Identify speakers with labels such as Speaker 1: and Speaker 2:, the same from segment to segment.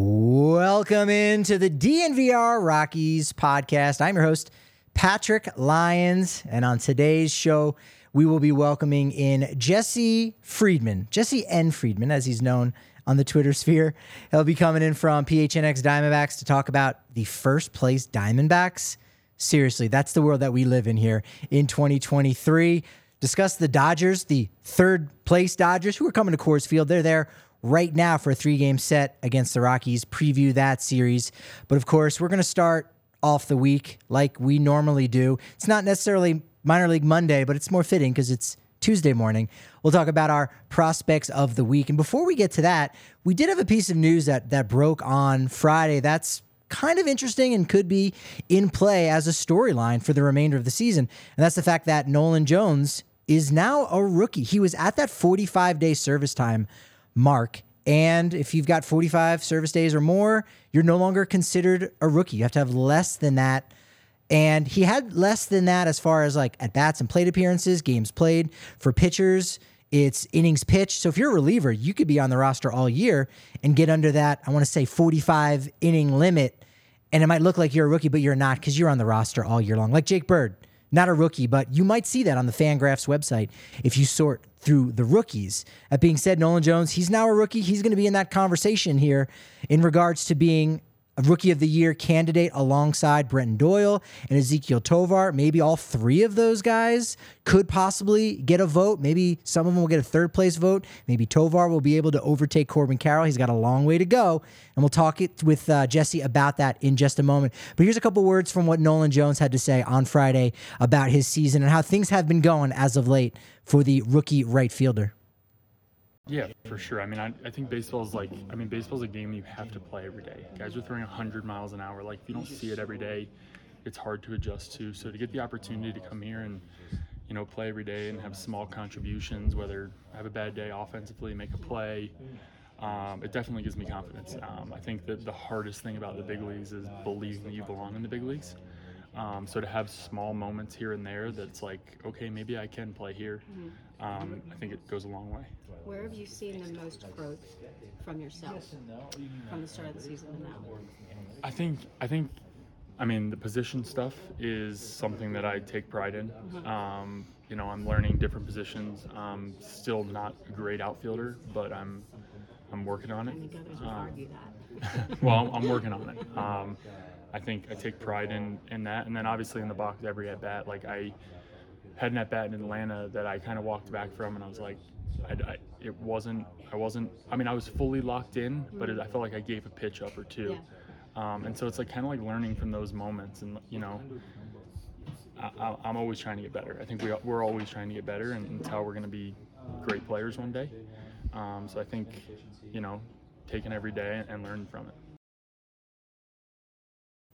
Speaker 1: Welcome into the DNVR Rockies podcast. I'm your host, Patrick Lyons. And on today's show, we will be welcoming in Jesse Friedman, Jesse N. Friedman, as he's known on the Twitter sphere. He'll be coming in from PHNX Diamondbacks to talk about the first place Diamondbacks. Seriously, that's the world that we live in here in 2023. Discuss the Dodgers, the third place Dodgers, who are coming to Coors Field. They're there right now for a three game set against the Rockies, preview that series. But of course, we're going to start off the week like we normally do. It's not necessarily minor league Monday, but it's more fitting because it's Tuesday morning. We'll talk about our prospects of the week. And before we get to that, we did have a piece of news that that broke on Friday. That's kind of interesting and could be in play as a storyline for the remainder of the season. And that's the fact that Nolan Jones is now a rookie. He was at that 45 day service time mark. And if you've got 45 service days or more, you're no longer considered a rookie. You have to have less than that. And he had less than that as far as like at bats and plate appearances, games played. For pitchers, it's innings pitched. So if you're a reliever, you could be on the roster all year and get under that, I want to say 45 inning limit. And it might look like you're a rookie, but you're not because you're on the roster all year long. Like Jake Bird, not a rookie, but you might see that on the Fangraphs website if you sort through the rookies. That being said, Nolan Jones, he's now a rookie. He's going to be in that conversation here in regards to being a rookie of the year candidate alongside Brenton Doyle and Ezequiel Tovar. Maybe all three of those guys could possibly get a vote. Maybe some of them will get a third place vote. Maybe Tovar will be able to overtake Corbin Carroll. He's got a long way to go. And we'll talk it with uh, Jesse about that in just a moment. But here's a couple words from what Nolan Jones had to say on Friday about his season and how things have been going as of late for the rookie right fielder.
Speaker 2: Yeah, for sure. I mean, I, I think baseball is like, I mean, baseball is a game you have to play every day. Guys are throwing 100 miles an hour. Like, if you don't see it every day, it's hard to adjust to. So to get the opportunity to come here and, you know, play every day and have small contributions, whether I have a bad day offensively, make a play, um, it definitely gives me confidence. Um, I think that the hardest thing about the big leagues is believing that you belong in the big leagues. Um, so to have small moments here and there that's like, okay, maybe I can play here, um, I think it goes a long way.
Speaker 3: Where have you seen the most growth from yourself from the start of the season to now?
Speaker 2: I think I think I mean the position stuff is something that I take pride in. Um, you know, I'm learning different positions. Um, still not a great outfielder, but I'm I'm working on
Speaker 3: I
Speaker 2: it.
Speaker 3: think others
Speaker 2: Um,
Speaker 3: argue that.
Speaker 2: well, I'm, I'm working on it. Um, I think I take pride in in that, and then obviously in the box every at bat, like I had an at bat in Atlanta that I kind of walked back from, and I was like, I, I, it wasn't, I wasn't. I mean, I was fully locked in, but it, I felt like I gave a pitch up or two, um, and so it's like kind of like learning from those moments, and you know. I, I- I'm always trying to get better. I think we, we're always trying to get better and, and tell we're going to be great players one day. Um, so I think, you know, taking every day and learning from it.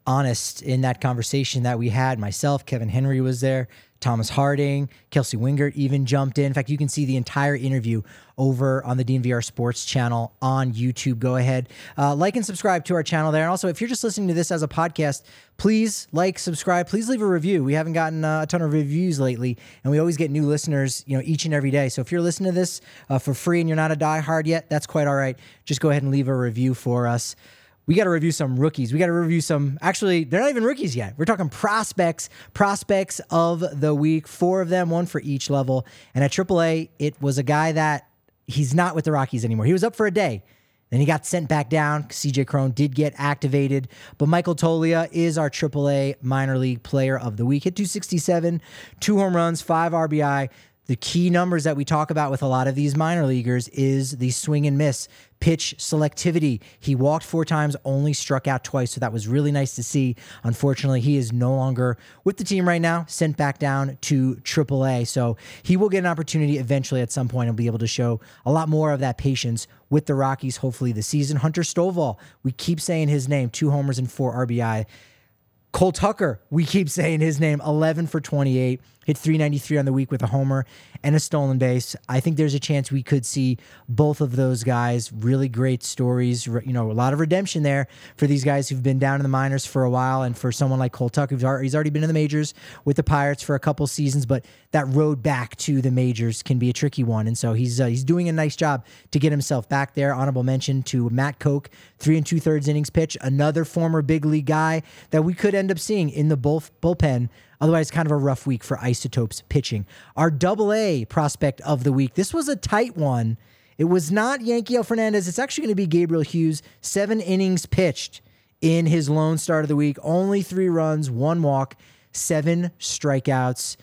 Speaker 1: Honest in that conversation that we had. Myself, Kevin Henry was there, Thomas Harding, Kelsey Wingert even jumped in. In fact, you can see the entire interview over on the DNVR Sports channel on YouTube. Go ahead, uh, like and subscribe to our channel there. And also, if you're just listening to this as a podcast, please like, subscribe, please leave a review. We haven't gotten uh, a ton of reviews lately, and we always get new listeners, you know, each and every day. So if you're listening to this uh, for free and you're not a diehard yet, that's quite all right. Just go ahead and leave a review for us we got to review some rookies. We got to review some. Actually, they're not even rookies yet. We're talking prospects, prospects of the week. Four of them, one for each level. And at AAA, it was a guy that he's not with the Rockies anymore. He was up for a day. Then he got sent back down. CJ Cron did get activated, but Michael Toglia is our AAA minor league player of the week. Hit 267, two home runs, five RBI. The key numbers that we talk about with a lot of these minor leaguers is the swing and miss, pitch selectivity. He walked four times, only struck out twice. So that was really nice to see. Unfortunately, he is no longer with the team right now, sent back down to AAA. So he will get an opportunity eventually at some point and be able to show a lot more of that patience with the Rockies, hopefully the season. Hunter Stovall, we keep saying his name, two homers and four RBI. Cole Tucker, we keep saying his name, 11 for 28, hit 393 on the week with a homer and a stolen base. I think there's a chance we could see both of those guys. Really great stories. You know, a lot of redemption there for these guys who've been down in the minors for a while, and for someone like Cole Tucker, he's already been in the majors with the Pirates for a couple seasons, but that road back to the majors can be a tricky one. And so he's uh, he's doing a nice job to get himself back there. Honorable mention to Matt Koch, three and two thirds innings pitch, another former big league guy that we could end up seeing in the bull, bullpen. Otherwise, kind of a rough week for Isotopes pitching. Our double A prospect of the week. This was a tight one. It was not Yankee Yanquiel Fernandez. It's actually going to be Gabriel Hughes. Seven innings pitched in his lone start of the week. Only three runs, one walk, seven strikeouts.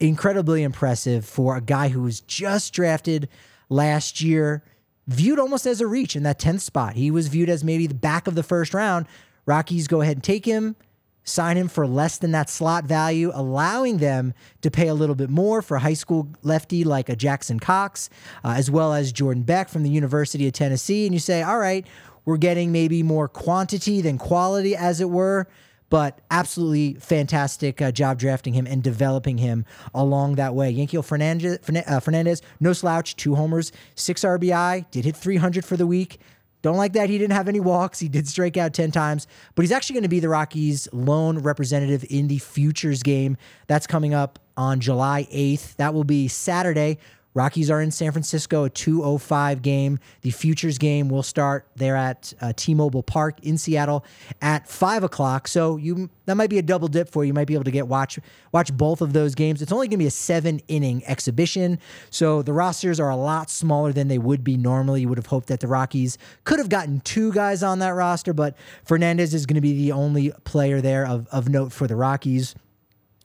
Speaker 1: Incredibly impressive for a guy who was just drafted last year, viewed almost as a reach in that 10th spot. He was viewed as maybe the back of the first round. Rockies go ahead and take him sign him for less than that slot value, allowing them to pay a little bit more for a high school lefty like a Jackson Cox, uh, as well as Jordan Beck from the University of Tennessee. And you say, all right, we're getting maybe more quantity than quality, as it were. But absolutely fantastic uh, job drafting him and developing him along that way. Yanquiel Fernandez, uh, Fernandez, no slouch, two homers, six RBI, did hit 300 for the week. Don't like that he didn't have any walks. He did strike out 10 times, but he's actually going to be the Rockies' lone representative in the Futures game. That's coming up on July 8th. That will be Saturday. Rockies are in San Francisco, a 205 game. The Futures game will start there at uh, T-Mobile Park in Seattle at five o'clock. So you that might be a double dip for you. You might be able to get watch watch both of those games. It's only going to be a seven inning exhibition, so the rosters are a lot smaller than they would be normally. You would have hoped that the Rockies could have gotten two guys on that roster, but Fernandez is going to be the only player there of, of note for the Rockies.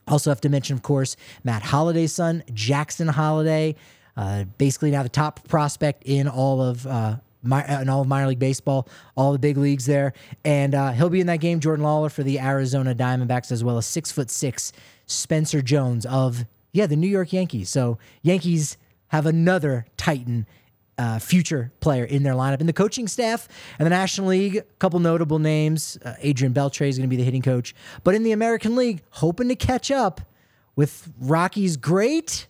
Speaker 1: Also have to mention, of course, Matt Holliday's son, Jackson Holliday. Uh, basically now the top prospect in all of uh, my, in all of minor league baseball, all the big leagues there, and uh, he'll be in that game. Jordan Lawlar for the Arizona Diamondbacks, as well as six foot six Spencer Jones of yeah the New York Yankees. So Yankees have another Titan. Uh, future player in their lineup. In the coaching staff and the National League, a couple notable names. Uh, Adrian Beltre is going to be the hitting coach. But in the American League, hoping to catch up with Rockies' great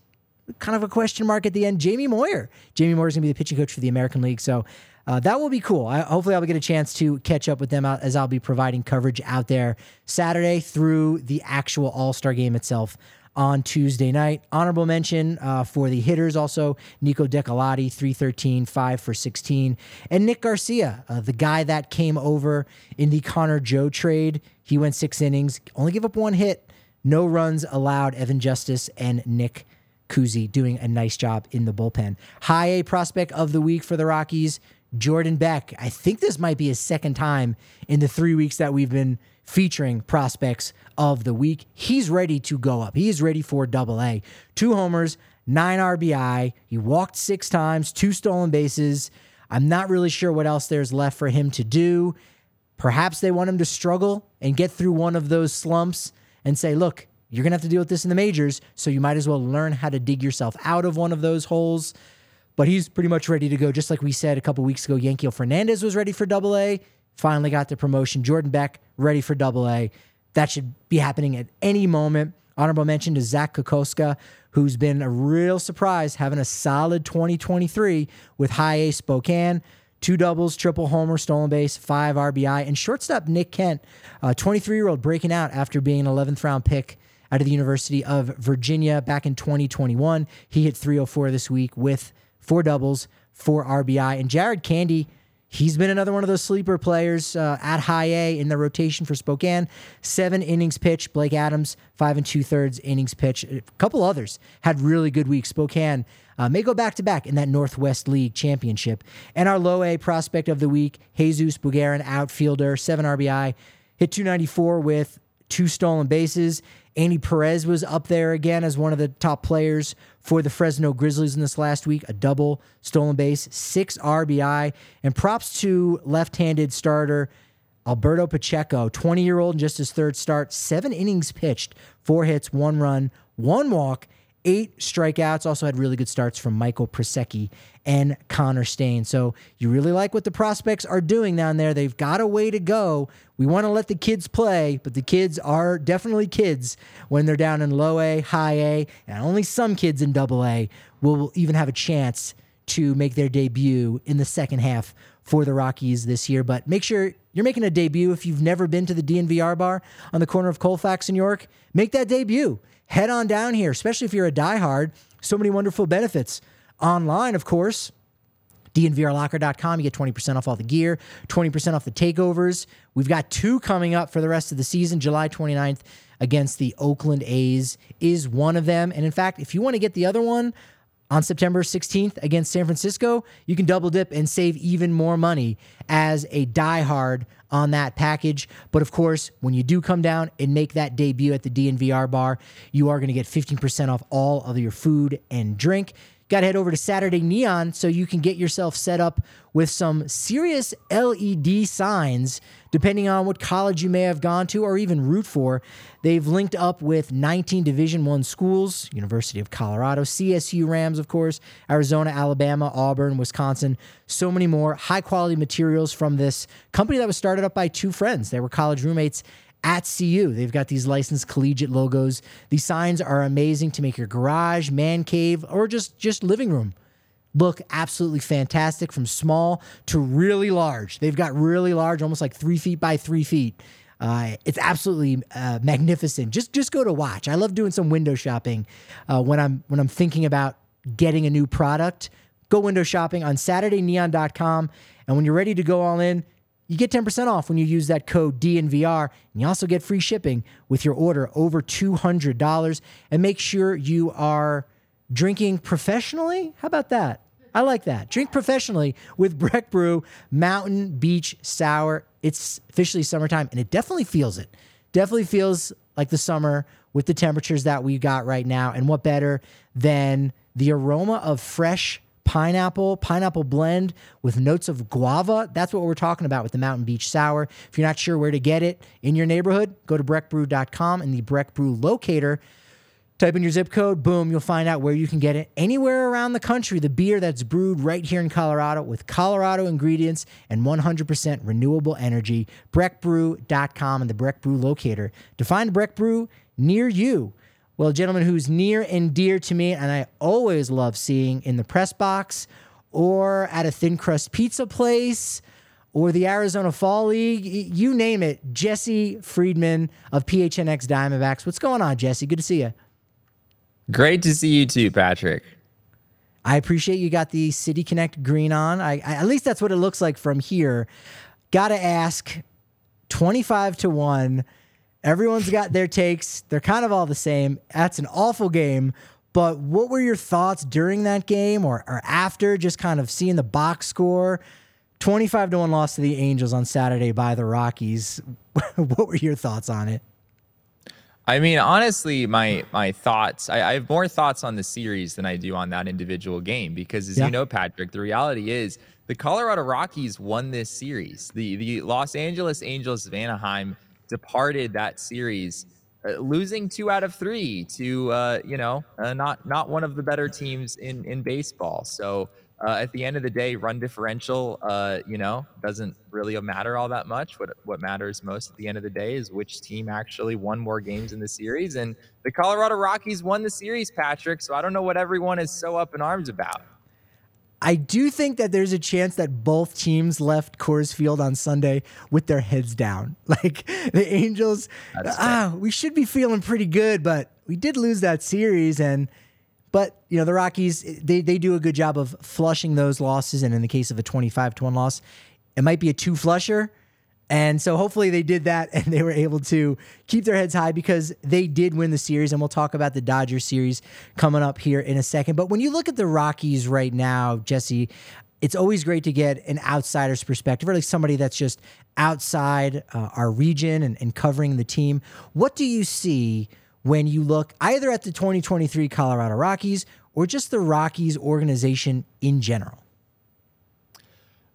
Speaker 1: kind of a question mark at the end. Jamie Moyer. Jamie Moyer is going to be the pitching coach for the American League. So uh, that will be cool. I, hopefully, I'll get a chance to catch up with them as I'll be providing coverage out there Saturday through the actual All Star game itself on Tuesday night. Honorable mention uh, for the hitters also Niko Decolati, 313, 5 for 16. And Nick Garcia, uh, the guy that came over in the Connor Joe trade. He went six innings, only gave up one hit, no runs allowed. Evan Justice and Nick Kuzia doing a nice job in the bullpen. High A prospect of the week for the Rockies, Jordan Beck. I think this might be his second time in the three weeks that we've been featuring prospects of the week. He's ready to go up. He is ready for double A. Two homers, nine RBI. He walked six times, two stolen bases. I'm not really sure what else there's left for him to do. Perhaps they want him to struggle and get through one of those slumps and say, look, you're going to have to deal with this in the majors, so you might as well learn how to dig yourself out of one of those holes. But he's pretty much ready to go. Just like we said a couple weeks ago, Yanquiel Fernandez was ready for double A, finally got the promotion. Jordan Beck, ready for double A. That should be happening at any moment. Honorable mention to Zach Kokoska, who's been a real surprise having a solid 2023 with high A Spokane. Two doubles, triple homer, stolen base, five RBI, and shortstop Nick Kent, a 23 year old breaking out after being an 11th round pick out of the University of Virginia back in 2021. He hit 304 this week with four doubles, four RBI. And Jared Candy, He's been another one of those sleeper players uh, at high A in the rotation for Spokane. Seven innings pitch. Blake Adams, five and two thirds innings pitch. A couple others had really good weeks. Spokane uh, may go back to back in that Northwest League championship. And our low A prospect of the week, Jesus Bugarin, outfielder, seven RBI, hit 294 with two stolen bases. Andy Perez was up there again as one of the top players for the Fresno Grizzlies in this last week. A double stolen base, six RBI, and props to left handed starter Alberto Pacheco, 20 year old, just his third start, seven innings pitched, four hits, one run, one walk, eight strikeouts. Also had really good starts from Michael Prosecky and Connor Staine. So you really like what the prospects are doing down there. They've got a way to go. We want to let the kids play, but the kids are definitely kids when they're down in low A, high A, and only some kids in double A will even have a chance to make their debut in the second half for the Rockies this year. But make sure you're making a debut if you've never been to the DNVR bar on the corner of Colfax and York. Make that debut. Head on down here, especially if you're a diehard. So many wonderful benefits. Online, of course, dnvrlocker.com. You get 20% off all the gear, 20% off the takeovers. We've got two coming up for the rest of the season. July 29th against the Oakland A's is one of them. And in fact, if you want to get the other one, on September 16th against San Francisco, you can double dip and save even more money as a diehard on that package. But of course, when you do come down and make that debut at the DNVR bar, you are going to get 15% off all of your food and drink. Got to head over to Saturday Neon so you can get yourself set up with some serious LED signs, depending on what college you may have gone to or even root for. They've linked up with 19 Division One schools: University of Colorado, CSU Rams, of course, Arizona, Alabama, Auburn, Wisconsin, so many more. High quality materials from this company that was started up by two friends. They were college roommates at CU. They've got these licensed collegiate logos. These signs are amazing to make your garage, man cave, or just just living room look absolutely fantastic from small to really large. They've got really large, almost like three feet by three feet. Uh, it's absolutely uh, magnificent. Just just go to watch. I love doing some window shopping uh, when I'm when I'm thinking about getting a new product. Go window shopping on SaturdayNeon.com, and when you're ready to go all in, you get 10% off when you use that code DNVR, and you also get free shipping with your order over $200. And make sure you are drinking professionally. How about that? I like that. Drink professionally with Breck Brew Mountain Beach Sour. It's officially summertime, and it definitely feels it. Definitely feels like the summer with the temperatures that we got right now. And what better than the aroma of fresh pineapple, pineapple blend with notes of guava. That's what we're talking about with the Mountain Beach Sour. If you're not sure where to get it in your neighborhood, go to breckbrew.com and the Breck Brew locator. Type in your zip code, boom, you'll find out where you can get it anywhere around the country. The beer that's brewed right here in Colorado with Colorado ingredients and 100% renewable energy. BreckBrew.com and the Breck Brew locator to find Breck Brew near you. Well, a gentleman who's near and dear to me, and I always love seeing in the press box or at a thin crust pizza place or the Arizona Fall League, you name it, Jesse Friedman of PHNX Diamondbacks. What's going on, Jesse? Good to see you.
Speaker 4: Great to see you too, Patrick.
Speaker 1: I appreciate you got the City Connect green on. I, I at least that's what it looks like from here. Got to ask 25 to 1 Everyone's got their takes. They're kind of all the same. That's an awful game. But what were your thoughts during that game or, or after just kind of seeing the box score? 25 to 1 loss to the Angels on Saturday by the Rockies. what were your thoughts on it?
Speaker 4: I mean, honestly, my my thoughts. I, I, have more thoughts on the series than I do on that individual game because, as yeah. you know, Patrick, the reality is the Colorado Rockies won this series. The the Los Angeles Angels of Anaheim departed that series, uh, losing two out of three to uh, you know uh, not not one of the better teams in in baseball. So uh, at the end of the day, run differential, uh, you know, doesn't really matter all that much. What what matters most at the end of the day is which team actually won more games in the series. And the Colorado Rockies won the series, Patrick. So I don't know what everyone is so up in arms about.
Speaker 1: I do think that there's a chance that both teams left Coors Field on Sunday with their heads down. Like the Angels, ah, we should be feeling pretty good, but we did lose that series. And, but, you know, the Rockies, they, they do a good job of flushing those losses. And in the case of a 25 to 1 loss, it might be a two flusher. And so hopefully they did that and they were able to keep their heads high because they did win the series. And we'll talk about the Dodgers series coming up here in a second. But when you look at the Rockies right now, Jesse, it's always great to get an outsider's perspective, or like somebody that's just outside uh, our region and, and covering the team. What do you see when you look either at the 2023 Colorado Rockies or just the Rockies organization in general?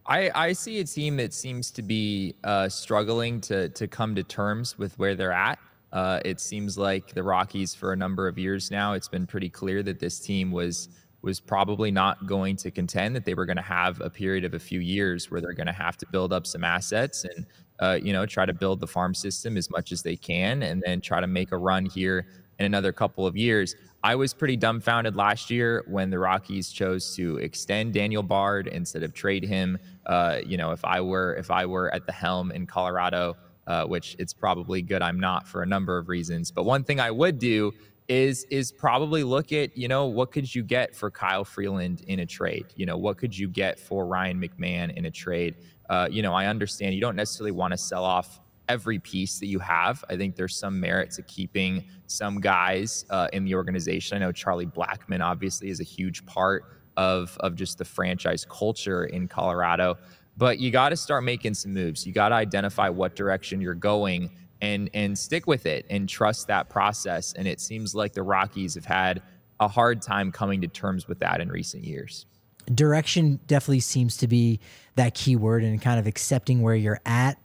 Speaker 4: I, I see a team that seems to be uh, struggling to to come to terms with where they're at. Uh, it seems like the Rockies, for a number of years now, it's been pretty clear that this team was was probably not going to contend. That they were going to have a period of a few years where they're going to have to build up some assets and uh, you know try to build the farm system as much as they can, and then try to make a run here in another couple of years. I was pretty dumbfounded last year when the Rockies chose to extend Daniel Bard instead of trade him. Uh, you know, if I were if I were at the helm in Colorado, uh, which it's probably good I'm not for a number of reasons. But one thing I would do is is probably look at you know what could you get for Kyle Freeland in a trade? You know, what could you get for Ryan McMahon in a trade? Uh, you know, I understand you don't necessarily want to sell off every piece that you have. I think there's some merit to keeping some guys uh, in the organization. I know Charlie Blackmon obviously is a huge part of of just the franchise culture in Colorado, but you got to start making some moves. You got to identify what direction you're going and and stick with it and trust that process. And it seems like the Rockies have had a hard time coming to terms with that in recent years.
Speaker 1: Direction definitely seems to be that key word and kind of accepting where you're at.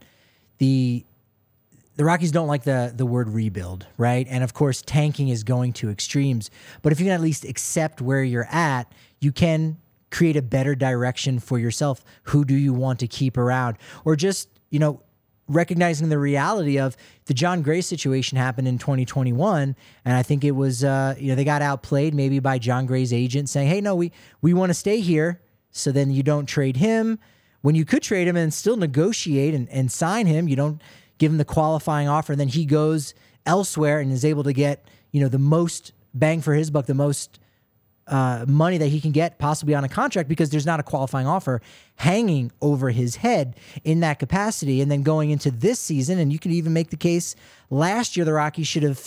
Speaker 1: The the Rockies don't like the the word rebuild, right? And of course, tanking is going to extremes. But if you can at least accept where you're at, you can create a better direction for yourself. Who do you want to keep around? Or just, you know, recognizing the reality of the Jon Gray situation happened in 2021, and I think it was uh, you know they got outplayed maybe by Jon Gray's agent saying, "Hey, no, we we want to stay here." So then you don't trade him when you could trade him and still negotiate and, and sign him. You don't give him the qualifying offer, and then he goes elsewhere and is able to get you know the most bang for his buck, the most uh, money that he can get possibly on a contract because there's not a qualifying offer hanging over his head in that capacity. And then going into this season, and you can even make the case last year the Rockies should have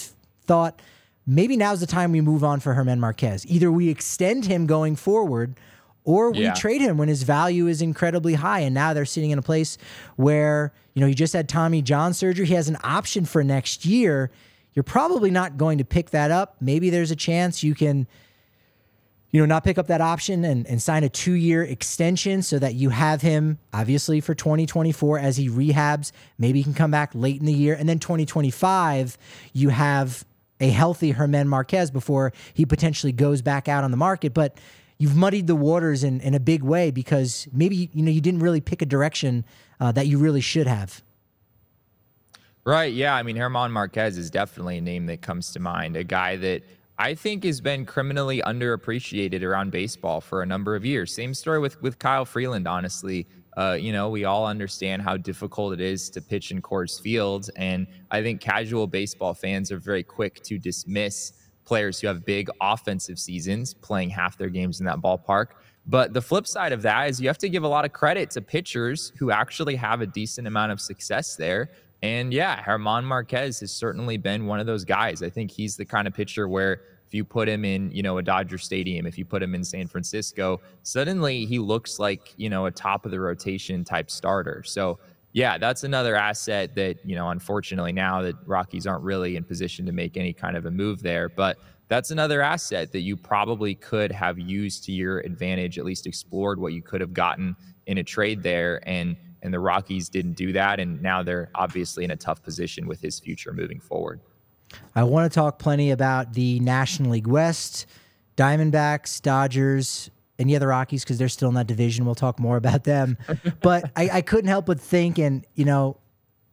Speaker 1: thought maybe now's the time we move on for German Marquez. Either we extend him going forward or we yeah. trade him when his value is incredibly high. And now they're sitting in a place where, you know, he just had Tommy John surgery. He has an option for next year. You're probably not going to pick that up. Maybe there's a chance you can, you know, not pick up that option and, and sign a two year extension so that you have him obviously for 2024 as he rehabs. Maybe he can come back late in the year. And then 2025, you have a healthy German Marquez before he potentially goes back out on the market. But you've muddied the waters in, in a big way because maybe you know you didn't really pick a direction uh, that you really should have.
Speaker 4: Right. Yeah. I mean, German Marquez is definitely a name that comes to mind. A guy that I think has been criminally underappreciated around baseball for a number of years. Same story with with Kyle Freeland. Honestly, uh, you know, we all understand how difficult it is to pitch in Coors Field, and I think casual baseball fans are very quick to dismiss players who have big offensive seasons playing half their games in that ballpark. But the flip side of that is you have to give a lot of credit to pitchers who actually have a decent amount of success there. And yeah, German Marquez has certainly been one of those guys. I think he's the kind of pitcher where if you put him in, you know, a Dodger Stadium, if you put him in San Francisco, suddenly he looks like, you know, a top of the rotation type starter. So yeah, that's another asset that, you know, unfortunately now that Rockies aren't really in position to make any kind of a move there. But that's another asset that you probably could have used to your advantage, at least explored what you could have gotten in a trade there. And and the Rockies didn't do that. And now they're obviously in a tough position with his future moving forward.
Speaker 1: I want to talk plenty about the National League West, Diamondbacks, Dodgers, and yeah, the Rockies because they're still in that division. We'll talk more about them. but I, I couldn't help but think, and you know,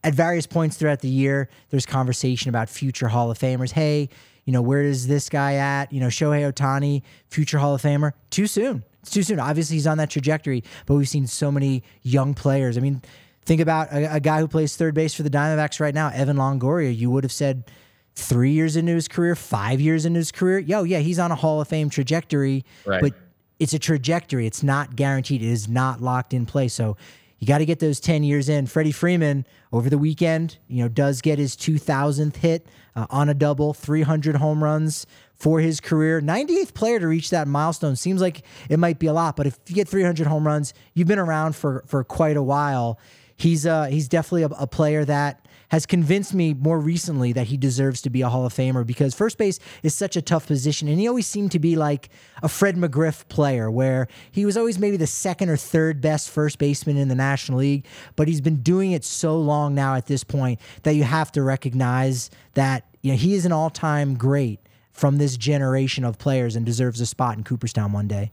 Speaker 1: at various points throughout the year, there's conversation about future Hall of Famers. Hey, you know, where is this guy at? You know, Shohei Ohtani, future Hall of Famer. Too soon. It's too soon. Obviously, he's on that trajectory, but we've seen so many young players. I mean, think about a, a guy who plays third base for the Diamondbacks right now, Evan Longoria. You would have said three years into his career, five years into his career. Yo, yeah, he's on a Hall of Fame trajectory,
Speaker 4: right.
Speaker 1: but it's a trajectory. It's not guaranteed. It is not locked in place. So you got to get those 10 years in. Freddie Freeman over the weekend, you know, does get his 2000th hit uh, on a double, 300 home runs for his career. 98th player to reach that milestone seems like it might be a lot, but if you get 300 home runs, you've been around for for quite a while. He's uh he's definitely a, a player that has convinced me more recently that he deserves to be a Hall of Famer because first base is such a tough position. And he always seemed to be like a Fred McGriff player, where he was always maybe the second or third best first baseman in the National League. But he's been doing it so long now at this point that you have to recognize that you know, he is an all time great from this generation of players and deserves a spot in Cooperstown one day.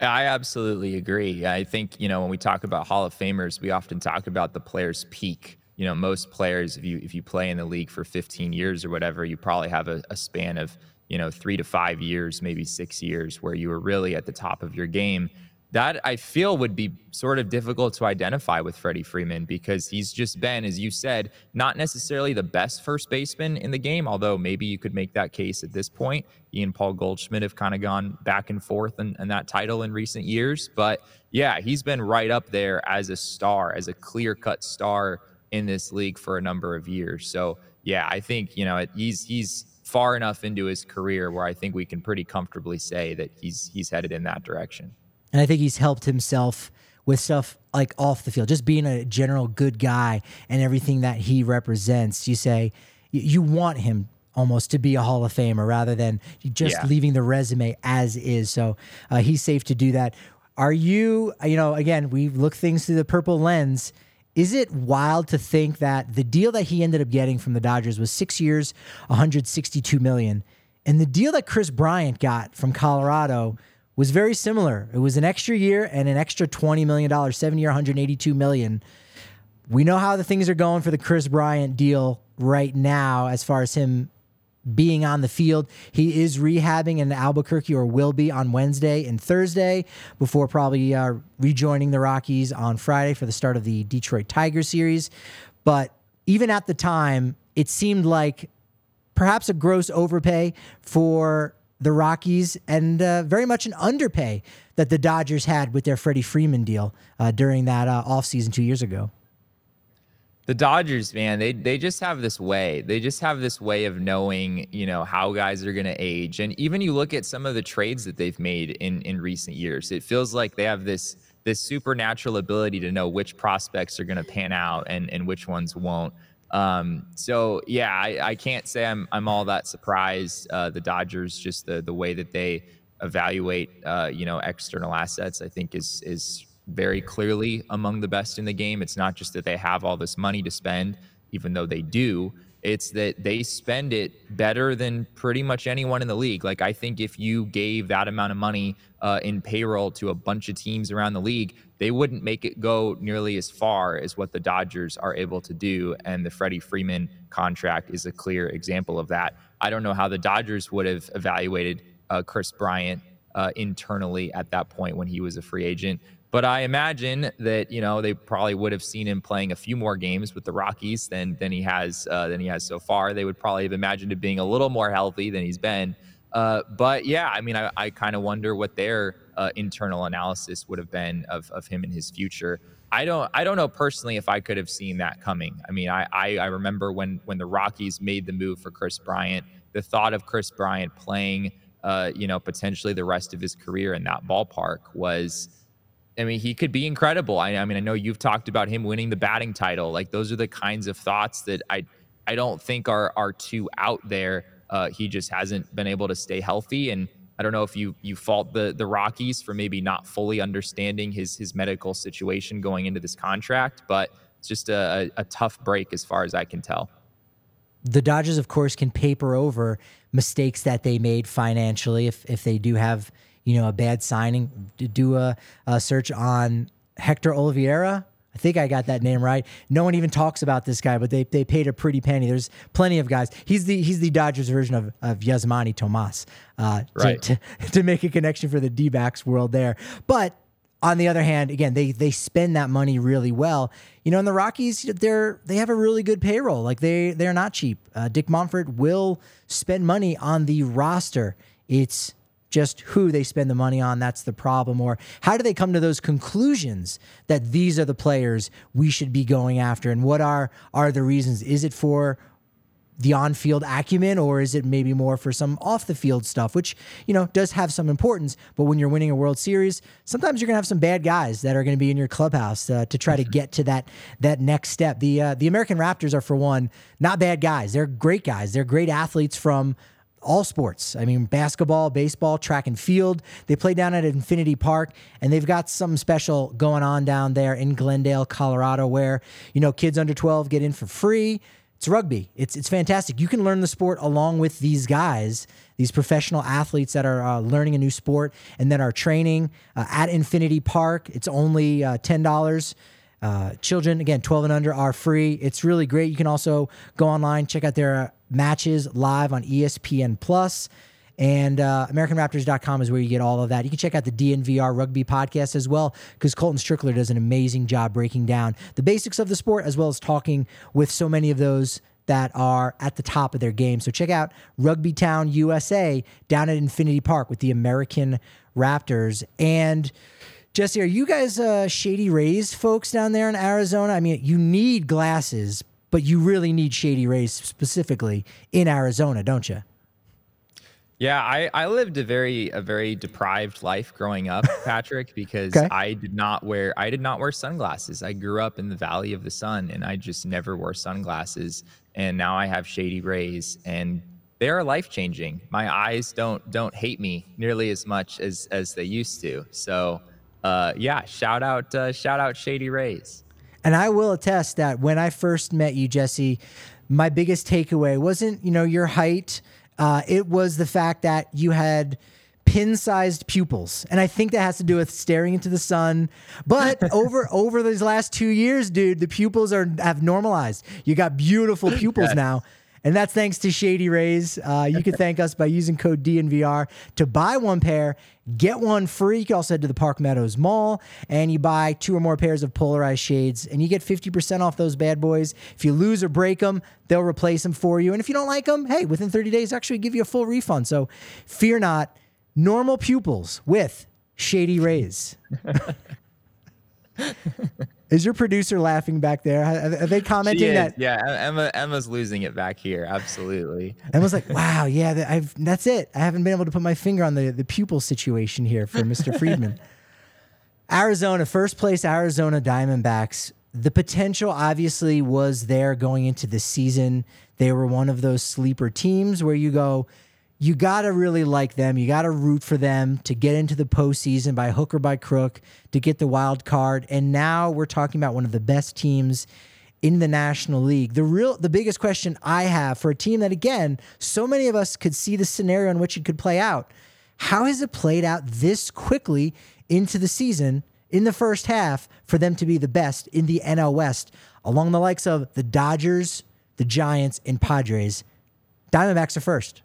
Speaker 4: I absolutely agree. I think, you know, when we talk about Hall of Famers, we often talk about the player's peak you know most players if you if you play in the league for 15 years or whatever you probably have a, a span of you know three to five years maybe six years where you were really at the top of your game that I feel would be sort of difficult to identify with Freddie Freeman because he's just been, as you said, not necessarily the best first baseman in the game, although maybe you could make that case at this point. He and Paul Goldschmidt have kind of gone back and forth in, in that title in recent years. But yeah, he's been right up there as a star, as a clear cut star in this league for a number of years. So yeah, I think you know he's he's far enough into his career where I think we can pretty comfortably say that he's he's headed in that direction.
Speaker 1: And I think he's helped himself with stuff like off the field, just being a general good guy and everything that he represents. You say you want him almost to be a Hall of Famer rather than just yeah. leaving the resume as is. So uh, he's safe to do that. Are you, you know, again, we look things through the purple lens is it wild to think that the deal that he ended up getting from the Dodgers was six years, 162 million, and the deal that Kris Bryant got from Colorado was very similar. It was an extra year and an extra 20 million dollars, seven year, 182 million. We know how the things are going for the Kris Bryant deal right now, as far as him being on the field. He is rehabbing in Albuquerque or will be on Wednesday and Thursday before probably uh, rejoining the Rockies on Friday for the start of the Detroit Tiger series. But even at the time, it seemed like perhaps a gross overpay for the Rockies and uh, very much an underpay that the Dodgers had with their Freddie Freeman deal uh, during that uh, offseason two years ago.
Speaker 4: The Dodgers, man, they they just have this way. They just have this way of knowing, you know, how guys are going to age. And even you look at some of the trades that they've made in in recent years, it feels like they have this this supernatural ability to know which prospects are going to pan out and and which ones won't. Um, so yeah, I, I can't say I'm I'm all that surprised. Uh, the Dodgers, just the the way that they evaluate, uh, you know, external assets, I think is is very clearly among the best in the game. It's not just that they have all this money to spend, even though they do. It's that they spend it better than pretty much anyone in the league. Like, I think if you gave that amount of money uh, in payroll to a bunch of teams around the league, they wouldn't make it go nearly as far as what the Dodgers are able to do. And the Freddie Freeman contract is a clear example of that. I don't know how the Dodgers would have evaluated uh, Kris Bryant uh, internally at that point when he was a free agent. But I imagine that you know they probably would have seen him playing a few more games with the Rockies than than he has uh, than he has so far. They would probably have imagined him being a little more healthy than he's been. Uh, but yeah, I mean, I, I kind of wonder what their uh, internal analysis would have been of, of him and his future. I don't I don't know personally if I could have seen that coming. I mean, I, I, I remember when when the Rockies made the move for Kris Bryant, the thought of Kris Bryant playing, uh, you know, potentially the rest of his career in that ballpark was I mean, he could be incredible. I, I, mean, I know you've talked about him winning the batting title. Like those are the kinds of thoughts that I I don't think are are too out there. Uh, he just hasn't been able to stay healthy, and I don't know if you you fault the the Rockies for maybe not fully understanding his his medical situation going into this contract, but it's just a, a, a tough break as far as I can tell.
Speaker 1: The Dodgers, of course, can paper over mistakes that they made financially if if they do have you know, a bad signing. Do a, a search on Hector Olivera. I think I got that name right. No one even talks about this guy, but they, they paid a pretty penny. There's plenty of guys. He's the he's the Dodgers version of, of Yasmany Tomas uh,
Speaker 4: right.
Speaker 1: to, to, to, make a connection for the D backs world there. But on the other hand, again, they they spend that money really well. You know, in the Rockies, they're they have a really good payroll. Like they they're not cheap. Uh, Dick Monfort will spend money on the roster. It's just who they spend the money on that's the problem or how do they come to those conclusions that these are the players we should be going after? And what are are the reasons? Is it for the on-field acumen or is it maybe more for some off-the-field stuff which you know does have some importance but when you're winning a world series sometimes you're going to have some bad guys that are going to be in your clubhouse uh, to try to get to that that next step. The uh, the American Raptors are for one not bad guys. They're great guys. They're great athletes from all sports. I mean, basketball, baseball, track and field. They play down at Infinity Park, and they've got something special going on down there in Glendale, Colorado, where you know kids under 12 get in for free. It's rugby. It's it's fantastic. You can learn the sport along with these guys, these professional athletes that are uh, learning a new sport and that are training uh, at Infinity Park. It's only uh, ten dollars. Uh, children, again, 12 and under are free. It's really great. You can also go online, check out their matches live on ESPN Plus. And uh, AmericanRaptors.com is where you get all of that. You can check out the DNVR Rugby podcast as well, because Colton Strickler does an amazing job breaking down the basics of the sport as well as talking with so many of those that are at the top of their game. So check out Rugby Town USA down at Infinity Park with the American Raptors. And Jesse, are you guys uh, Shady Rays folks down there in Arizona? I mean, you need glasses, but you really need Shady Rays specifically in Arizona, don't you?
Speaker 4: Yeah, I, I lived a very a very deprived life growing up, Patrick, because okay. I did not wear I did not wear sunglasses. I grew up in the Valley of the Sun, and I just never wore sunglasses. And now I have Shady Rays, and they are life changing. My eyes don't don't hate me nearly as much as as they used to. So uh, yeah, shout out, uh, shout out Shady Rays.
Speaker 1: And I will attest that when I first met you, Jesse, my biggest takeaway wasn't you know your height. Uh, it was the fact that you had pin-sized pupils, and I think that has to do with staring into the sun. But over over these last two years, dude, the pupils are have normalized. You got beautiful pupils yes. now. And that's thanks to Shady Rays. Uh, you can thank us by using code DNVR to buy one pair, get one free. You can also head to the Park Meadows Mall and you buy two or more pairs of polarized shades and you get 50% off those bad boys. If you lose or break them, they'll replace them for you. And if you don't like them, hey, within 30 days, actually give you a full refund. So fear not. Normal pupils with Shady Rays. Is your producer laughing back there? Are they commenting that?
Speaker 4: Yeah, Emma. Emma's losing it back here. Absolutely.
Speaker 1: Emma's like, "Wow, yeah, I've that's it. I haven't been able to put my finger on the the pupil situation here for Mr. Friedman." Arizona, first place, Arizona Diamondbacks. The potential obviously was there going into the season. They were one of those sleeper teams where you go, you got to really like them. You got to root for them to get into the postseason by hook or by crook to get the wild card. And now we're talking about one of the best teams in the National League. The real, the biggest question I have for a team that, again, so many of us could see the scenario in which it could play out. How has it played out this quickly into the season in the first half for them to be the best in the NL West, along the likes of the Dodgers, the Giants, and Padres? Diamondbacks are first.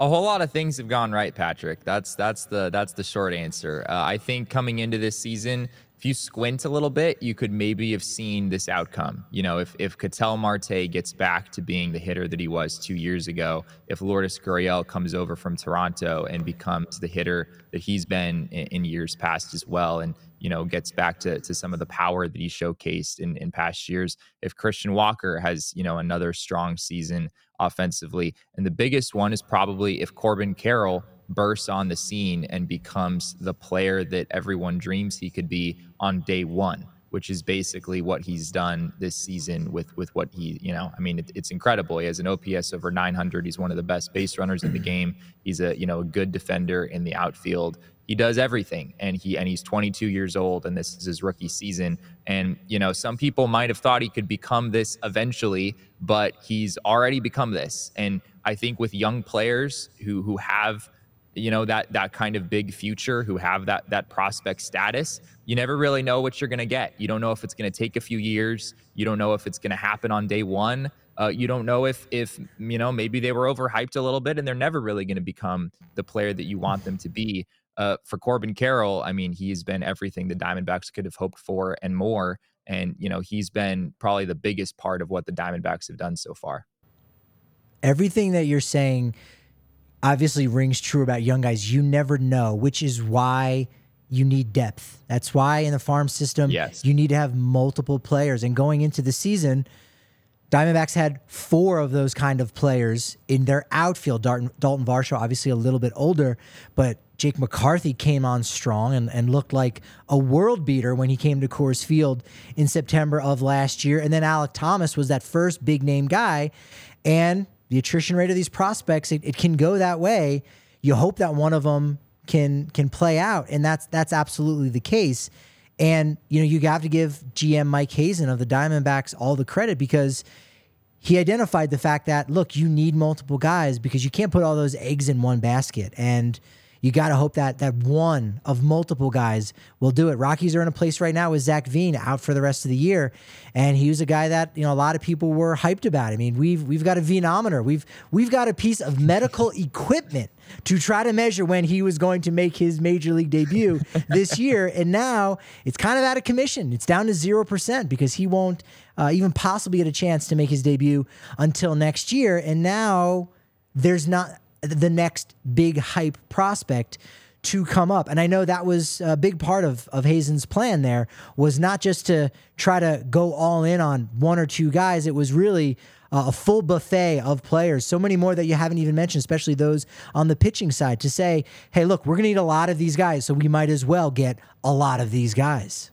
Speaker 4: A whole lot of things have gone right, Patrick. That's that's the that's the short answer. Uh, I think coming into this season, if you squint a little bit, you could maybe have seen this outcome. You know, if if Ketel Marte gets back to being the hitter that he was two years ago, if Lourdes Gurriel comes over from Toronto and becomes the hitter that he's been in, in years past as well, and you know gets back to, to some of the power that he showcased in, in past years if christian walker has you know another strong season offensively. And the biggest one is probably if Corbin Carroll bursts on the scene and becomes the player that everyone dreams he could be on day one which is basically what he's done this season with with what he you know i mean it, it's incredible. He has an ops over 900 he's one of the best base runners in the game. He's a you know a good defender in the outfield. He does everything and he and he's 22 years old and this is his rookie season. And you know some people might have thought he could become this eventually but he's already become this. And i think with young players who who have you know that that kind of big future who have that that prospect status you never really know what you're going to get you don't know if it's going to take a few years you don't know if it's going to happen on day one uh, you don't know if if you know maybe they were overhyped a little bit and they're never really going to become the player that you want them to be uh, for Corbin Carroll, I mean, he's been everything the Diamondbacks could have hoped for and more. And, you know, he's been probably the biggest part of what the Diamondbacks have done so far.
Speaker 1: Everything that you're saying obviously rings true about young guys. You never know, which is why you need depth. That's why in the farm system,
Speaker 4: yes.
Speaker 1: you need to have multiple players. And going into the season, Diamondbacks had four of those kind of players in their outfield. Dalton, Dalton Varsho, obviously a little bit older, but Jake McCarthy came on strong and, and looked like a world beater when he came to Coors Field in September of last year. And then Alek Thomas was that first big name guy. And the attrition rate of these prospects, it, it can go that way. You hope that one of them can can play out, and that's that's absolutely the case. And you know, you have to give GM Mike Hazen of the Diamondbacks all the credit because he identified the fact that look, you need multiple guys because you can't put all those eggs in one basket. And you got to hope that that one of multiple guys will do it. Rockies are in a place right now with Zach Veen out for the rest of the year, and he was a guy that you know a lot of people were hyped about. I mean, we've we've got a Veenometer, we've we've got a piece of medical equipment to try to measure when he was going to make his major league debut this year, and now it's kind of out of commission. It's down to zero percent because he won't uh, even possibly get a chance to make his debut until next year, and now there's not the next big hype prospect to come up. And I know that was a big part of, of Hazen's plan there was not just to try to go all in on one or two guys. It was really uh, a full buffet of players, so many more that you haven't even mentioned, especially those on the pitching side to say, hey, look, we're going to need a lot of these guys. So we might as well get a lot of these guys.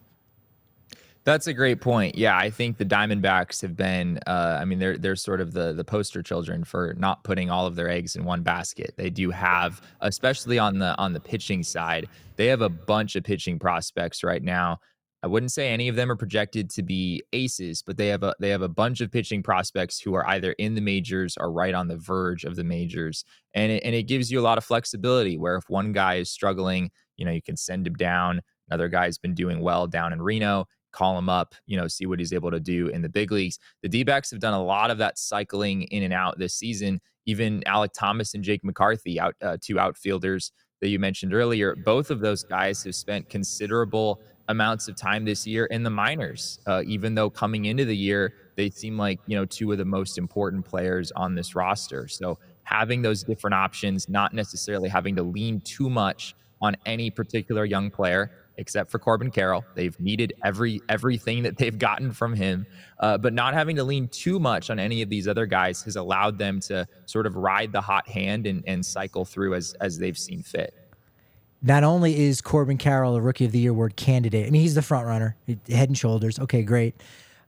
Speaker 4: That's a great point. Yeah, I think the Diamondbacks have been. Uh, I mean, they're they're sort of the the poster children for not putting all of their eggs in one basket. They do have, especially on the on the pitching side, they have a bunch of pitching prospects right now. I wouldn't say any of them are projected to be aces, but they have a they have a bunch of pitching prospects who are either in the majors or right on the verge of the majors, and it, and it gives you a lot of flexibility. Where if one guy is struggling, you know, you can send him down. Another guy's been doing well down in Reno call him up, you know, see what he's able to do in the big leagues. The D backs have done a lot of that cycling in and out this season. Even Alek Thomas and Jake McCarthy, out uh, two outfielders that you mentioned earlier, both of those guys have spent considerable amounts of time this year in the minors. Uh, even though coming into the year, they seem like you know two of the most important players on this roster. So having those different options, not necessarily having to lean too much on any particular young player except for Corbin Carroll. They've needed every everything that they've gotten from him, uh, but not having to lean too much on any of these other guys has allowed them to sort of ride the hot hand and, and cycle through as as they've seen fit.
Speaker 1: Not only is Corbin Carroll a Rookie of the Year award candidate, I mean he's the front runner, head and shoulders. Okay, great.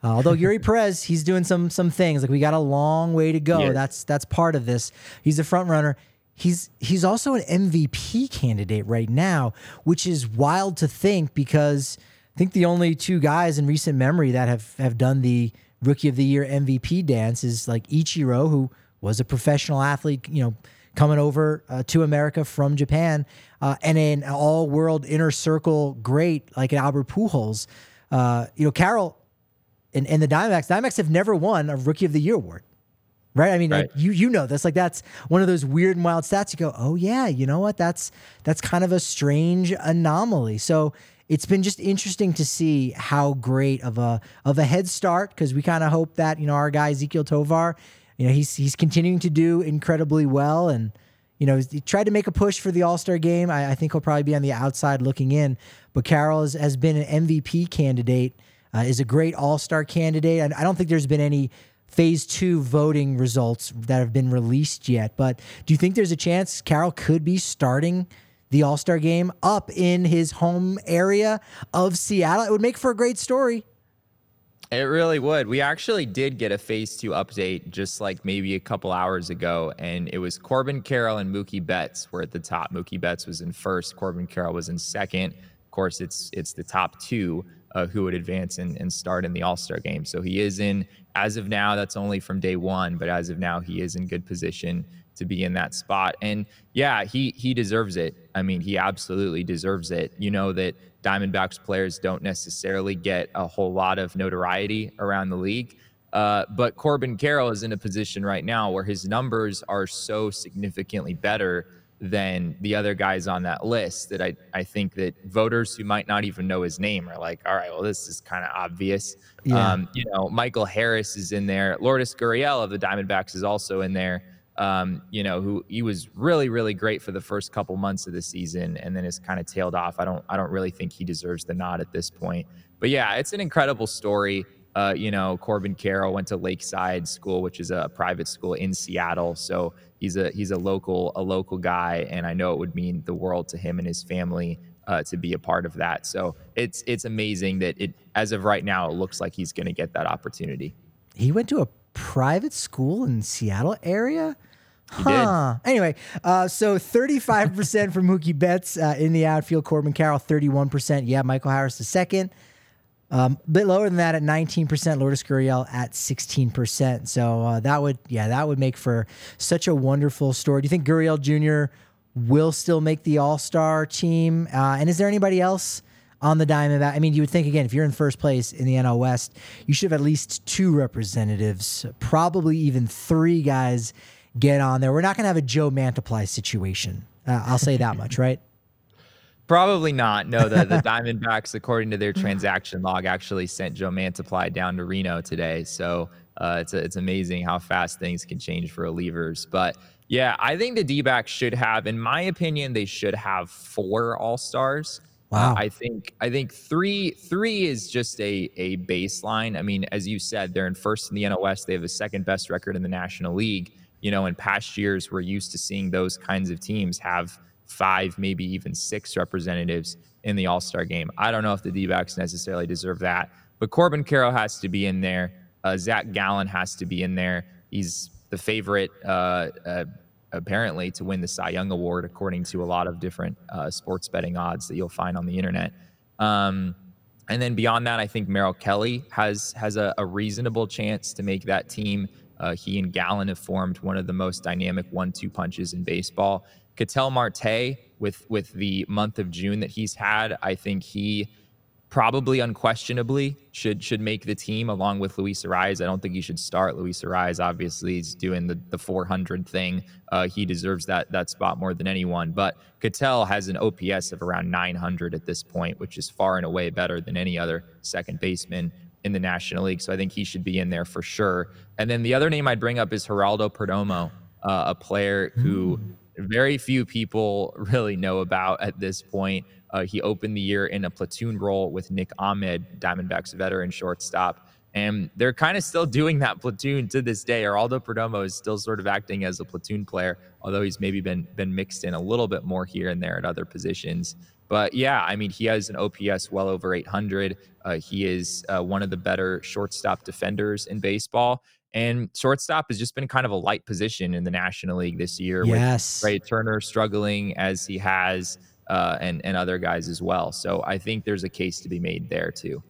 Speaker 1: Uh, although Eury Perez, he's doing some some things like we got a long way to go. Yeah. That's that's part of this. He's the front runner he's he's also an MVP candidate right now, which is wild to think because I think the only two guys in recent memory that have have done the rookie of the year MVP dance is like Ichiro, who was a professional athlete, you know, coming over uh, to America from Japan, uh, and an all world inner circle great like Albert Pujols. Uh, you know, Carroll and, and the Diamondbacks, Diamondbacks have never won a rookie of the year award right? I mean, right. Like you you know this. Like that's one of those weird and wild stats. You go, oh yeah, you know what? That's that's kind of a strange anomaly. So it's been just interesting to see how great of a of a head start because we kind of hope that you know our guy Ezequiel Tovar, you know, he's he's continuing to do incredibly well and. You know, he tried to make a push for the All Star game. I, I, think he'll probably be on the outside looking in. But Carroll has, has been an MVP candidate, uh, is a great All Star candidate. I don't think there's been any phase two voting results that have been released yet. But do you think there's a chance Carroll could be starting the All Star game up in his home area of Seattle? It would make for a great story.
Speaker 4: It really would. We actually did get a phase two update just like maybe a couple hours ago, and it was Corbin Carroll and Mookie Betts were at the top. Mookie Betts was in first, Corbin Carroll was in second. Of course, it's it's the top two uh, who would advance and, and start in the All Star game. So he is in, as of now, that's only from day one, but as of now, he is in good position to be in that spot. And yeah, he he deserves it. I mean, he absolutely deserves it. You know that Diamondbacks players don't necessarily get a whole lot of notoriety around the league. Uh, but Corbin Carroll is in a position right now where his numbers are so significantly better than the other guys on that list that I, I think that voters who might not even know his name are like, all right, well, this is kind of obvious. Yeah. Um, you know, Michael Harris is in there. Lourdes Gurriel of the Diamondbacks is also in there. um, you know, who he was really, really great for the first couple months of the season, and then has kind of tailed off. I don't, I don't really think he deserves the nod at this point. But yeah, it's an incredible story. Uh, you know, Corbin Carroll went to Lakeside School, which is a private school in Seattle. So he's a he's a local a local guy, and I know it would mean the world to him and his family uh, to be a part of that. So it's it's amazing that it as of right now it looks like he's going to get that opportunity.
Speaker 1: He went to a private school in Seattle area. Huh. Anyway, uh, so 35% for Mookie Betts uh, in the outfield. Corbin Carroll, 31%. Yeah, Michael Harris the second. Um, a bit lower than that at 19%. Lourdes Gurriel at 16%. So uh, that would, yeah, that would make for such a wonderful story. Do you think Gurriel Jr. will still make the All Star team? Uh, and is there anybody else? on the Diamondback. I mean, you would think again, if you're in first place in the NL West, you should have at least two representatives, probably even three guys get on there. We're not going to have a Joe Mantiply situation. Uh, I'll say that much, right?
Speaker 4: Probably not. No, the, the Diamondbacks, according to their transaction log, actually sent Joe Mantiply down to Reno today. So uh, it's, a, it's amazing how fast things can change for relievers. But yeah, I think the D backs should have, in my opinion, they should have four All Stars.
Speaker 1: Wow.
Speaker 4: Uh, I think I think three three is just a a baseline. I mean, as you said, they're in first in the NL West. They have the second best record in the National League. You know, in past years, we're used to seeing those kinds of teams have five, maybe even six representatives in the All Star game. I don't know if the D backs necessarily deserve that, but Corbin Carroll has to be in there. Uh, Zach Gallen has to be in there. He's the favorite. Uh, uh, apparently to win the Cy Young Award, according to a lot of different uh, sports betting odds that you'll find on the internet. Um, and then beyond that, I think Merrill Kelly has has a, a reasonable chance to make that team. Uh, he and Gallen have formed one of the most dynamic one-two punches in baseball. Ketel Marte, with with the month of June that he's had, I think he probably unquestionably should should make the team along with Luis Arraez. I don't think he should start. Luis Arraez obviously is doing the, the 400 thing. Uh, he deserves that that spot more than anyone. But Ketel has an OPS of around 900 at this point, which is far and away better than any other second baseman in the National League. So I think he should be in there for sure. And then the other name I'd bring up is Geraldo Perdomo, uh, a player who very few people really know about at this point. Uh, he opened the year in a platoon role with Nick Ahmed, Diamondbacks veteran shortstop. And they're kind of still doing that platoon to this day. Geraldo Perdomo is still sort of acting as a platoon player, although he's maybe been been mixed in a little bit more here and there at other positions. But yeah, I mean, he has an OPS well over 800. Uh, he is uh, one of the better shortstop defenders in baseball. And shortstop has just been kind of a light position in the National League this year.
Speaker 1: Yes.
Speaker 4: With Trea Turner struggling as he has uh, and and other guys as well. So I think there's a case to be made there too.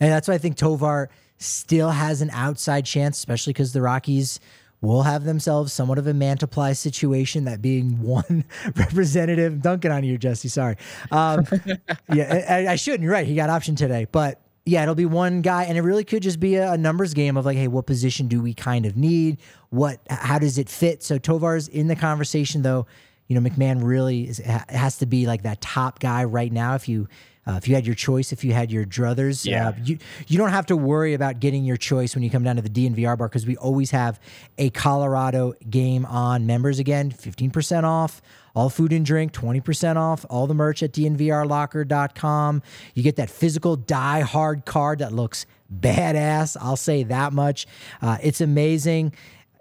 Speaker 1: And that's why I think Tovar still has an outside chance, especially because the Rockies will have themselves somewhat of a Mantiply situation. That being one representative, Duncan on you, Jesse. Sorry. Um, yeah, I, I shouldn't. You're right. He got option today, but yeah, it'll be one guy, and it really could just be a, a, numbers game of like, hey, what position do we kind of need? What, how does it fit? So Tovar's in the conversation, though you know, McMahon really is, has to be like that top guy right now. If you uh, if you had your choice, if you had your druthers,
Speaker 4: yeah.
Speaker 1: Uh, you you don't have to worry about getting your choice when you come down to the DNVR bar because we always have a Colorado game on. Members again, fifteen percent off. All food and drink, 20% off. All the merch at dnvrlocker.com. You get that physical die hard card that looks badass. I'll say that much. Uh, it's amazing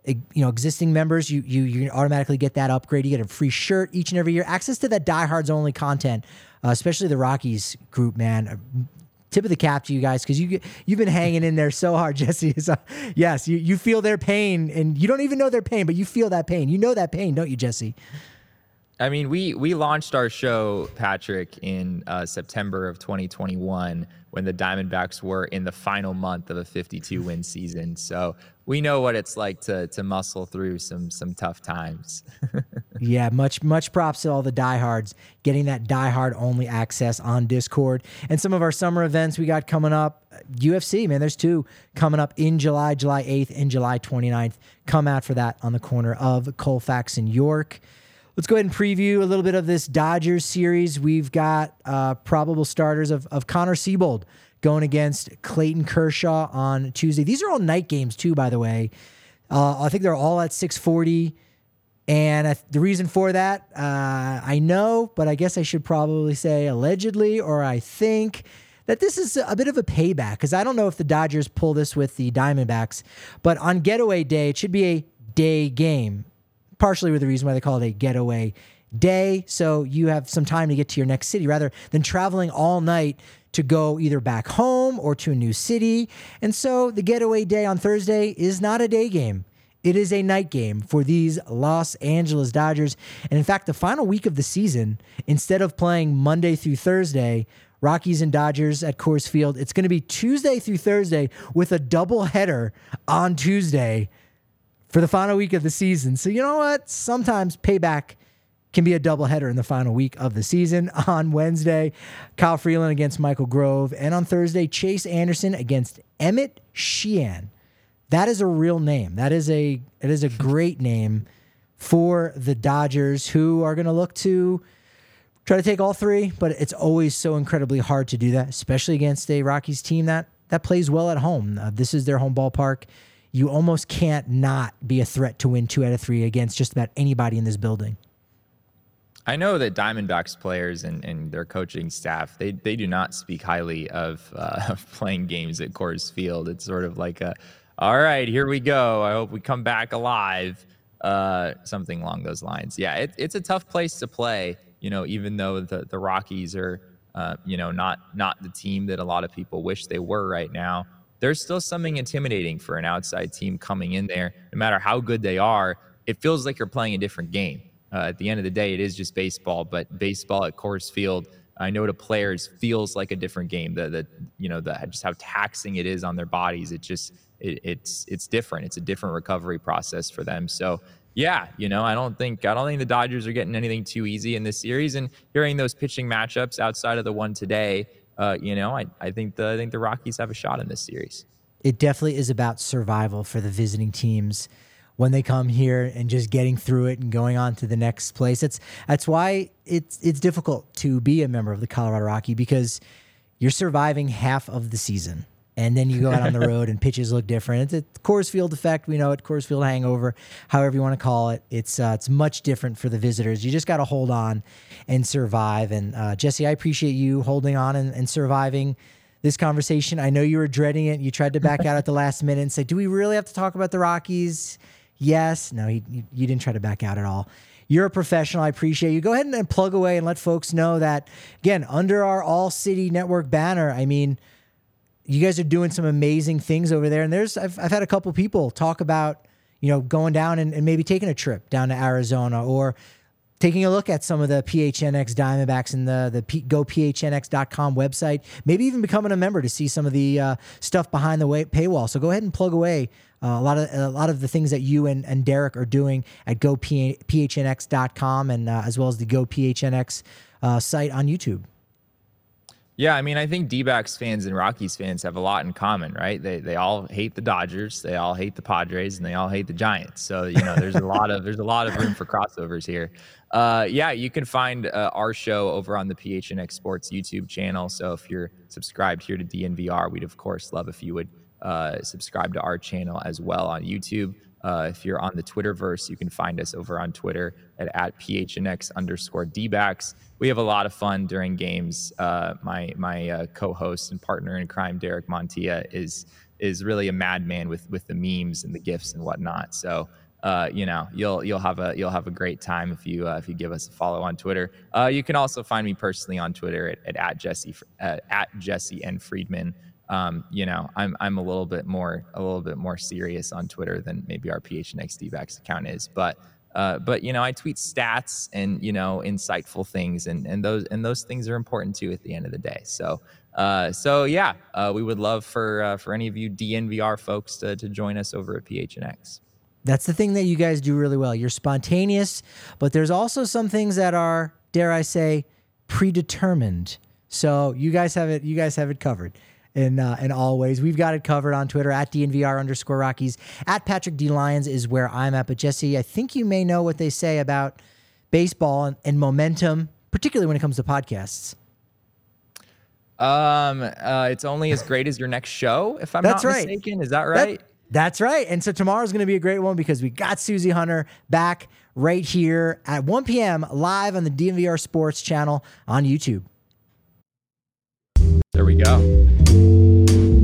Speaker 1: you know existing members you you you automatically get that upgrade you get a free shirt each and every year access to that diehards only content uh, especially the rockies group man. Uh, tip of the cap to you guys because you you've been hanging in there so hard jesse. So, yes you, you feel their pain and you don't even know their pain but you feel that pain. You know that pain don't you jesse?
Speaker 4: I mean, we we launched our show, Patrick, in uh, September of 2021 when the Diamondbacks were in the final month of a 52 win season. So we know what it's like to to muscle through some some tough times.
Speaker 1: yeah, much much props to all the diehards getting that diehard only access on Discord and some of our summer events we got coming up. Uh, UFC, man, there's two coming up in July, July 8th and July 29th. Come out for that on the corner of Colfax and York. Let's go ahead and preview a little bit of this Dodgers series. We've got uh, probable starters of, of Connor Seabold going against Clayton Kershaw on Tuesday. These are all night games too, by the way. Uh, I think they're all at 640. And the reason for that, uh, I know, but I guess I should probably say allegedly, or I think that this is a bit of a payback because I don't know if the Dodgers pull this with the Diamondbacks, but on getaway day, it should be a day game, partially with the reason why they call it a getaway day. So you have some time to get to your next city rather than traveling all night to go either back home or to a new city. And so the getaway day on Thursday is not a day game. It is a night game for these Los Angeles Dodgers. And in fact, the final week of the season, instead of playing Monday through Thursday, Rockies and Dodgers at Coors Field, it's going to be Tuesday through Thursday with a double header on Tuesday for the final week of the season. So, you know what? Sometimes payback can be a doubleheader in the final week of the season. On Wednesday, Kyle Freeland against Michael Grove. And on Thursday, Chase Anderson against Emmett Sheehan. That is a real name. That is a it is a great name for the Dodgers who are going to look to try to take all three, but it's always so incredibly hard to do that, especially against a Rockies team that that plays well at home. Uh, this is their home ballpark. You almost can't not be a threat to win two out of three against just about anybody in this building.
Speaker 4: I know that Diamondbacks players and, and their coaching staff they they do not speak highly of, uh, of playing games at Coors Field. It's sort of like a, all right, here we go. I hope we come back alive. Uh, something along those lines. Yeah, it, it's a tough place to play. You know, even though the the Rockies are, uh, you know, not not the team that a lot of people wish they were right now. There's still something intimidating for an outside team coming in there. No matter how good they are, it feels like you're playing a different game uh, at the end of the day, it is just baseball, but baseball at Coors Field, I know to players feels like a different game. The, the you know the just how taxing it is on their bodies. It just it, it's it's different. It's a different recovery process for them. So yeah, you know I don't think I don't think the Dodgers are getting anything too easy in this series. And hearing those pitching matchups outside of the one today, uh, you know I I think the I think the Rockies have a shot in this series.
Speaker 1: It definitely is about survival for the visiting teams when they come here and just getting through it and going on to the next place. It's that's why it's it's difficult to be a member of the Colorado Rocky because you're surviving half of the season. And then you go out on the road and pitches look different. It's a Coors Field effect. We know it. Coors Field hangover, however you want to call it. It's uh, it's much different for the visitors. You just got to hold on and survive. And uh, Jesse, I appreciate you holding on and, and surviving this conversation. I know you were dreading it. You tried to back out at the last minute and say, "Do we really have to talk about the Rockies?" Yes. No, he, you didn't try to back out at all. You're a professional. I appreciate you. Go ahead and plug away and let folks know that, again, under our All City Network banner, I mean, you guys are doing some amazing things over there. And there's, I've, I've had a couple people talk about, you know, going down and, and maybe taking a trip down to Arizona or taking a look at some of the PHNX Diamondbacks and the the P, GoPHNX.com website. Maybe even becoming a member to see some of the uh, stuff behind the way, paywall. So go ahead and plug away uh, a lot of a lot of the things that you and, and Derek are doing at GoPHNX.com and uh, as well as the GoPHNX uh, site on YouTube.
Speaker 4: Yeah, I mean, I think D-backs fans and Rockies fans have a lot in common, right? They they all hate the Dodgers, they all hate the Padres, and they all hate the Giants. So you know, there's a lot of there's a lot of room for crossovers here. Uh, yeah, you can find uh, our show over on the PHNX Sports YouTube channel. So if you're subscribed here to DNVR, we'd of course love if you would uh, subscribe to our channel as well on YouTube. Uh, if you're on the Twitterverse, you can find us over on Twitter at, at PHNX underscore DBacks. We have a lot of fun during games. Uh, my my uh, co-host and partner in crime, Derek Montilla, is is really a madman with with the memes and the gifs and whatnot. So uh, you know you'll you'll have a you'll have a great time if you uh, if you give us a follow on Twitter. Uh, you can also find me personally on Twitter at, at, at Jesse uh, at Jesse and Friedman um, you know, I'm I'm a little bit more a little bit more serious on Twitter than maybe our PHNX DBacks account is, but uh, but you know, I tweet stats and you know insightful things, and and those and those things are important too at the end of the day. So uh, so yeah, uh, we would love for uh, for any of you DNVR folks to to join us over at PHNX.
Speaker 1: That's the thing that you guys do really well. You're spontaneous, but there's also some things that are, dare I say, predetermined. So you guys have it. You guys have it covered in uh, in all ways. We've got it covered on Twitter at DNVR underscore Rockies. At Patrick D Lyons is where I'm at. But Jesse, I think you may know what they say about baseball and, and momentum, particularly when it comes to podcasts.
Speaker 4: Um, uh, it's only as great as your next show, if I'm
Speaker 1: That's
Speaker 4: not
Speaker 1: right.
Speaker 4: mistaken. Is that right?
Speaker 1: That, That's right. And so tomorrow's going to be a great one because we got Susie Hunter back right here at 1 p.m. live on the DNVR Sports channel on YouTube.
Speaker 4: There we go.